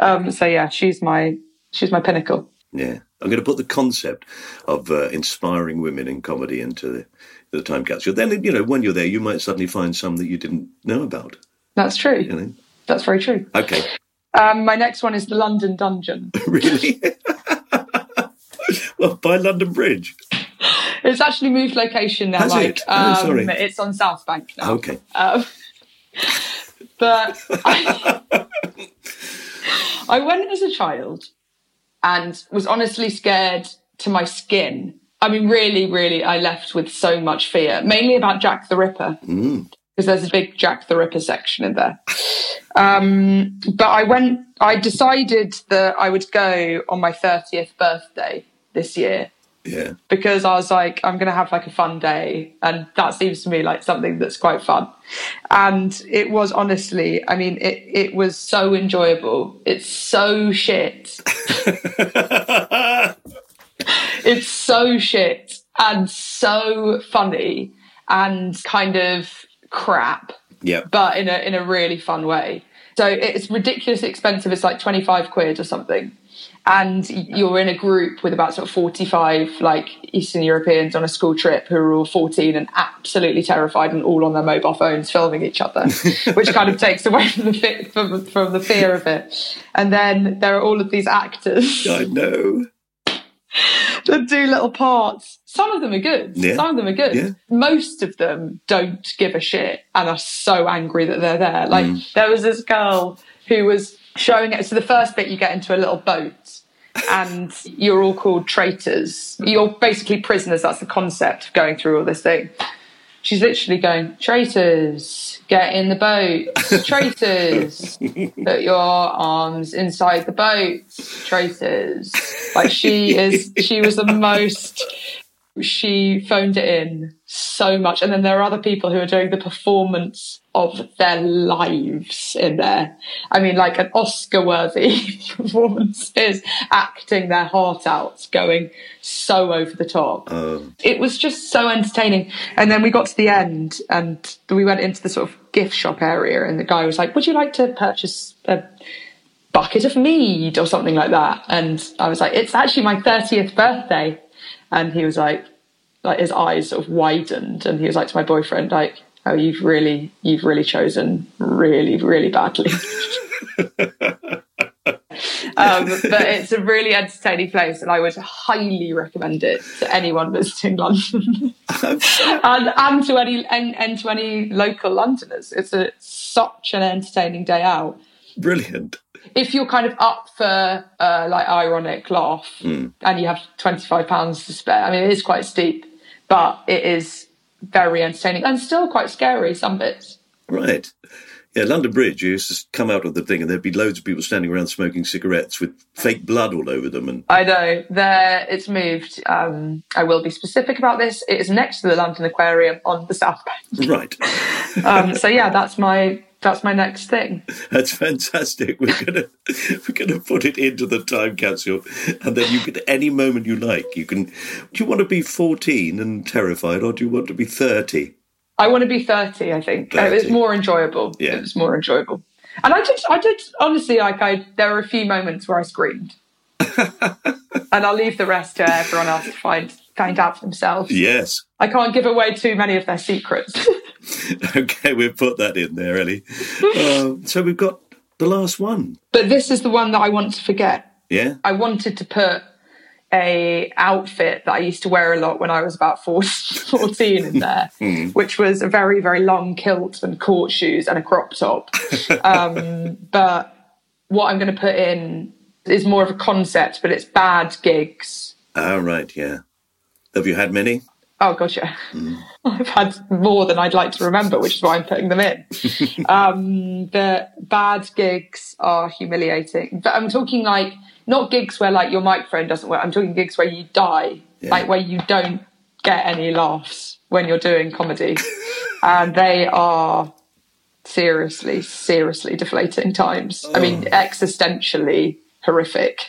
Um, so yeah, she's my she's my pinnacle. Yeah. I'm going to put the concept of uh, inspiring women in comedy into the, the time capsule. Then, you know, when you're there, you might suddenly find some that you didn't know about. That's true. You know? That's very true. Okay. Um, my next one is the London Dungeon. really? well, by London Bridge. It's actually moved location now. Has like, it? Oh, um, sorry. It's on South Bank now. Okay. Um, but I, I went as a child and was honestly scared to my skin. I mean, really, really, I left with so much fear, mainly about Jack the Ripper, because there's a big Jack the Ripper section in there. Um, but I went, I decided that I would go on my 30th birthday this year Yeah. because I was like, I'm going to have like a fun day. And that seems to me like something that's quite fun. And it was honestly, I mean, it, it was so enjoyable. It's so shit. it's so shit and so funny and kind of crap Yep. but in a in a really fun way. So it's ridiculously expensive. It's like twenty five quid or something, and you're in a group with about sort of forty five like Eastern Europeans on a school trip who are all fourteen and absolutely terrified and all on their mobile phones filming each other, which kind of takes away from the from, from the fear of it. And then there are all of these actors I know. that do little parts. Some of them are good. Yeah. Some of them are good. Yeah. Most of them don't give a shit and are so angry that they're there. Like Mm. there was this girl who was showing it. So the first bit, you get into a little boat. And you're all called traitors. You're basically prisoners. That's the concept of going through all this thing. She's literally going, traitors, get in the boat. Traitors, put your arms inside the boat. Traitors. Like she is, she was the most, she phoned it in so much. And then there are other people who are doing the performance of their lives in there. I mean, like an Oscar worthy performance is acting their heart out, going so over the top. Um. It was just so entertaining. And then we got to the end and we went into the sort of gift shop area and the guy was like, would you like to purchase a bucket of mead or something like that? And I was like, it's actually my 30th birthday. And he was like, like his eyes sort of widened and he was like to my boyfriend, like, oh, you've really, you've really chosen really, really badly. um, but it's a really entertaining place and I would highly recommend it to anyone visiting London and, and to any and, and to any local Londoners. It's a such an entertaining day out Brilliant. if you're kind of up for uh, like ironic laugh and you have 25 pounds to spare i mean it is quite steep but it is very entertaining and still quite scary some bits Right. Yeah, London Bridge, you used to come out of the thing and there'd be loads of people standing around smoking cigarettes with fake blood all over them. And i know there it's moved um, i will be specific about this it is next to the london aquarium on the south bank right. um, so yeah that's my that's my next thing That's fantastic. We're gonna we're gonna put it into the time capsule, and then you can any moment you like. You can. Do you want to be fourteen and terrified, or do you want to be thirty? I want to be 30, I think. Uh, it was 30. more enjoyable. Yeah. It was more enjoyable. And I did, I did, honestly, like, I, there were a few moments where I screamed. and I'll leave the rest to everyone else to find, find out for themselves. Yes. I can't give away too many of their secrets. Okay, we've put that in there, Ellie. Uh, so we've got the last one. but this is the one that I want to forget. Yeah. I wanted to put a outfit that I used to wear a lot when I was about 14 in there, which was a very, very long kilt and court shoes and a crop top. Um, but what I'm going to put in is more of a concept, but it's bad gigs. Ah, right. Yeah. Have you had many? Oh, God, yeah. I've had more than I'd like to remember, which is why I'm putting them in. um, the bad gigs are humiliating. But I'm talking like, not gigs where like your microphone doesn't work. I'm talking gigs where you die, Yeah. like where you don't get any laughs when you're doing comedy. and they are seriously, seriously deflating times. I mean, existentially horrific.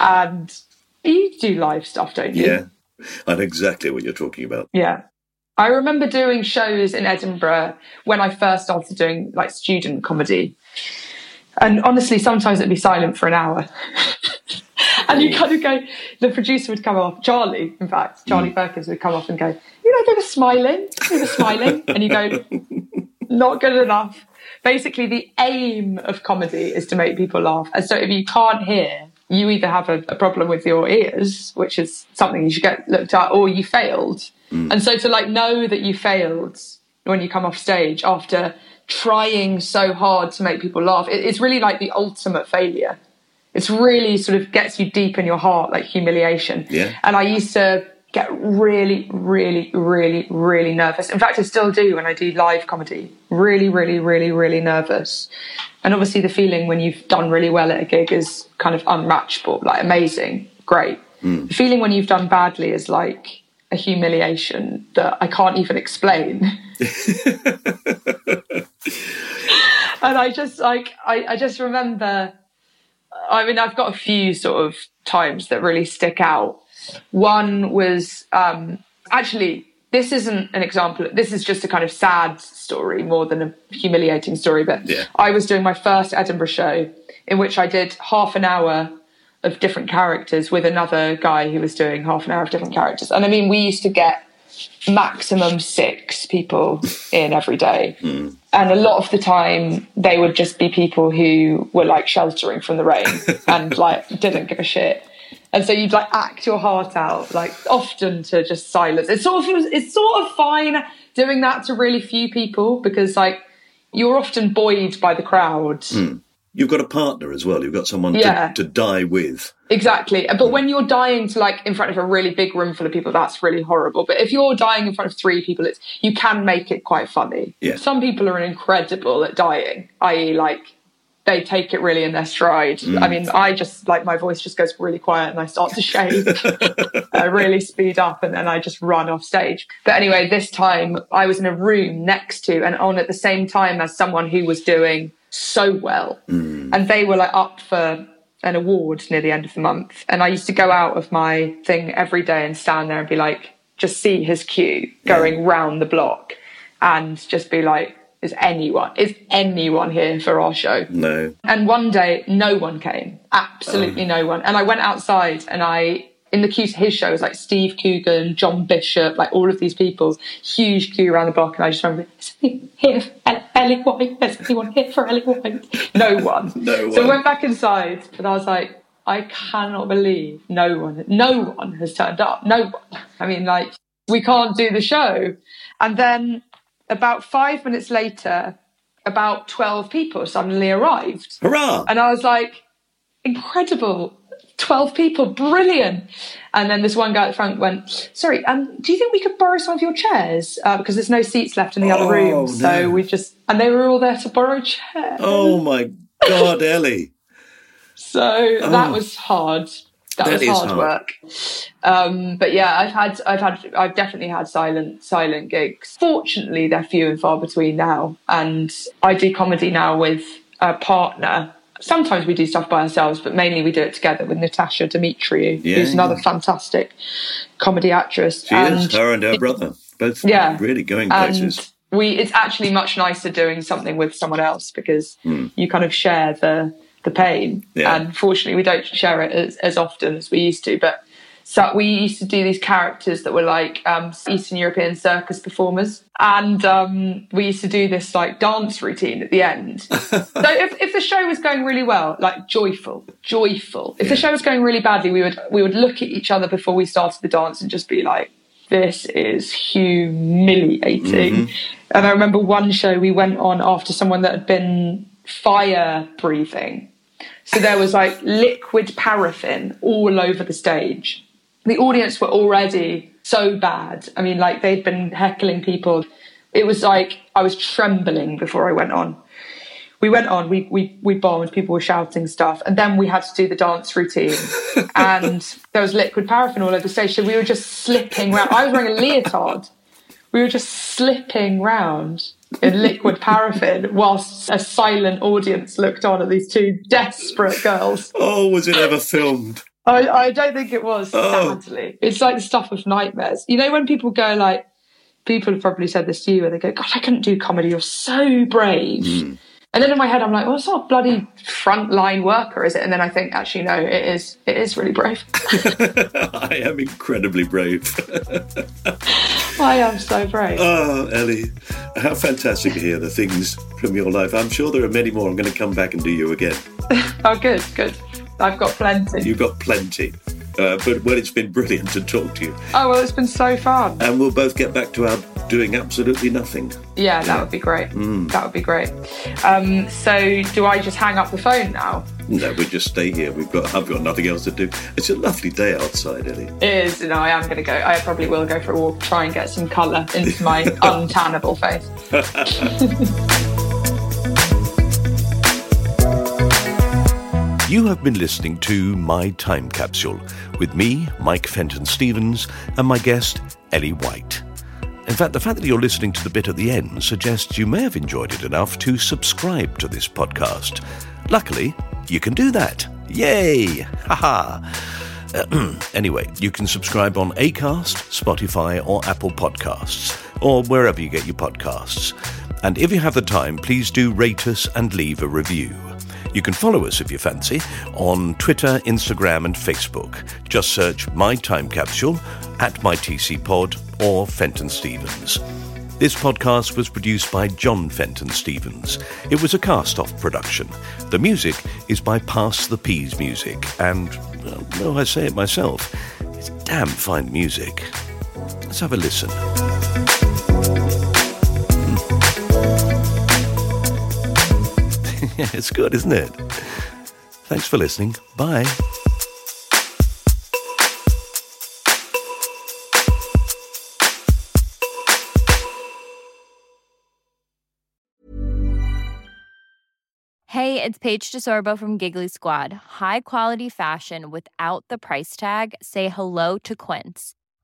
And you do live stuff, don't you? Yeah. I know exactly what you're talking about. Yeah. I remember doing shows in Edinburgh when I first started doing like student comedy. And honestly, sometimes it'd be silent for an hour. and you mm. kind of go, the producer would come off, Charlie, in fact, mm. Charlie Perkins would come off and go, you know, they were smiling, they were smiling. and you go, not good enough. Basically, the aim of comedy is to make people laugh. And so if you can't hear, you either have a, a problem with your ears, which is something you should get looked at, or you failed. Mm. And so to like know that you failed when you come off stage after trying so hard to make people laugh, it, it's really like the ultimate failure. It's really sort of gets you deep in your heart, like humiliation. Yeah. And I used to get really, really, really, really nervous. In fact, I still do when I do live comedy. Really, really, really, really nervous. And obviously, the feeling when you've done really well at a gig is kind of unmatchable, like amazing, great. The feeling when you've done badly is like a humiliation that I can't even explain. and I just like I, I just remember I mean I've got a few sort of times that really stick out. One was um actually this isn't an example this is just a kind of sad story more than a humiliating story but Yeah. I was doing my first Edinburgh show in which I did half an hour of different characters with another guy who was doing half an hour of different characters. And I mean, we used to get maximum six people in every day. Hmm. And a lot of the time, they would just be people who were like sheltering from the rain and like didn't give a shit. And so you'd like act your heart out, like often to just silence. It's sort of it's sort of fine doing that to really few people because like you're often buoyed by the crowd. Hmm. You've got a partner as well. You've got someone Yeah. to, to die with. Exactly. But hmm. when you're dying to like in front of a really big room full of people, that's really horrible. But if you're dying in front of three people, it's you can make it quite funny. Yeah. Some people are incredible at dying, i.e. like they take it really in their stride. I mm. mean, I just like my voice just goes really quiet and I start to shake. I uh, really speed up and then I just run off stage. But anyway, this time I was in a room next to and on at the same time as someone who was doing so well. Mm. And they were like up for an award near the end of the month. And I used to go out of my thing every day and stand there and be like, just see his queue going round the block and just be like, is anyone, is anyone here for our show? No. And one day, no one came. Absolutely no one. And I went outside and I, in the queue to his show, was like Steve Coogan, John Bishop, like all of these people, huge queue around the block. And I just remember, is anyone here for El- Ellie White? Is anyone here for Ellie White? No one. No one. So I went back inside and I was like, I cannot believe no one, no one has turned up. No one. I mean, like, we can't do the show. And then about five minutes later, about 12 people suddenly arrived. Hurrah! And I was like, incredible. 12 people, brilliant. And then this one guy at the front went, sorry, um, do you think we could borrow some of your chairs? Uh, because there's no seats left in the Oh, other room. So no. we just, and they were all there to borrow chairs. oh my God, Ellie. So that was hard. That. That was is hard, hard. work. Um, but yeah, I've had, I've had, I've definitely had silent, silent gigs. Fortunately, they're few and far between now, and I do comedy now with a partner. Sometimes we do stuff by ourselves, but mainly we do it together with Natasia Demetriou, Yeah, who's another yeah. fantastic comedy actress. She is. Her and her brother. Both Yeah. really going and places. we it's actually much nicer doing something with someone else because you kind of share the the pain. Yeah. and fortunately we don't share it as, as often as we used to but so we used to do these characters that were like um, Eastern European circus performers, and um, we used to do this like dance routine at the end. so if, if the show was going really well, like joyful, joyful. If the show was going really badly, we would we would look at each other before we started the dance and just be like, "This is humiliating." And I remember one show we went on after someone that had been fire breathing. So there was like liquid paraffin all over the stage. The audience were already so bad. I mean, like they'd been heckling people. It was like I was trembling before I went on. We went on, we, we, we bombed, people were shouting stuff, and then we had to do the dance routine. and there was liquid paraffin all over the stage, so we were just slipping round. I was wearing a leotard. We were just slipping round in liquid paraffin whilst a silent audience looked on at these two desperate girls. Oh, was it ever filmed? I, I don't think it was, Oh. sadly. It's like the stuff of nightmares. You know, when people go like, people have probably said this to you, and they go, God, I couldn't do comedy, you're so brave. Hmm. And then in my head, I'm like, well, it's not a bloody frontline worker, is it? And then I think, actually, no, it is. It is really brave. I am incredibly brave. I am so brave. oh, Ellie, how fantastic to hear the things from your life. I'm sure there are many more. I'm going to come back and do you again. oh, good, good. I've got plenty. You've got plenty. Uh, but well, it's been brilliant to talk to you. Oh, well, it's been so fun. And we'll both get back to our doing absolutely nothing. Yeah, that would be great. That would be great. Um, so, do I just hang up the phone now? No, we just stay here. We've got I've got nothing else to do. It's a lovely day outside, Ellie. It is. No, I am going to go. I probably will go for a walk, try and get some colour into my untannable face. You have been listening to My Time Capsule with me, Mike Fenton Stevens, and my guest, Ellie White. In fact, the fact that you're listening to the bit at the end suggests you may have enjoyed it enough to subscribe to this podcast. Luckily, you can do that. Yay! Haha! Anyway, you can subscribe on Acast, Spotify, or Apple Podcasts, or wherever you get your podcasts. And if you have the time, please do rate us and leave a review. You can follow us if you fancy on Twitter, Instagram, and Facebook. Just search My Time Capsule at MyTCPod or Fenton Stevens. This podcast was produced by John Fenton Stevens. It was a cast off production. The music is by Pass the Peas Music, and, well, no, I say it myself, it's damn fine music. Let's have a listen. yeah, it's good, isn't it? Thanks for listening. Bye. Hey, it's Paige DeSorbo from Giggly Squad. High quality fashion without the price tag. Say hello to Quince.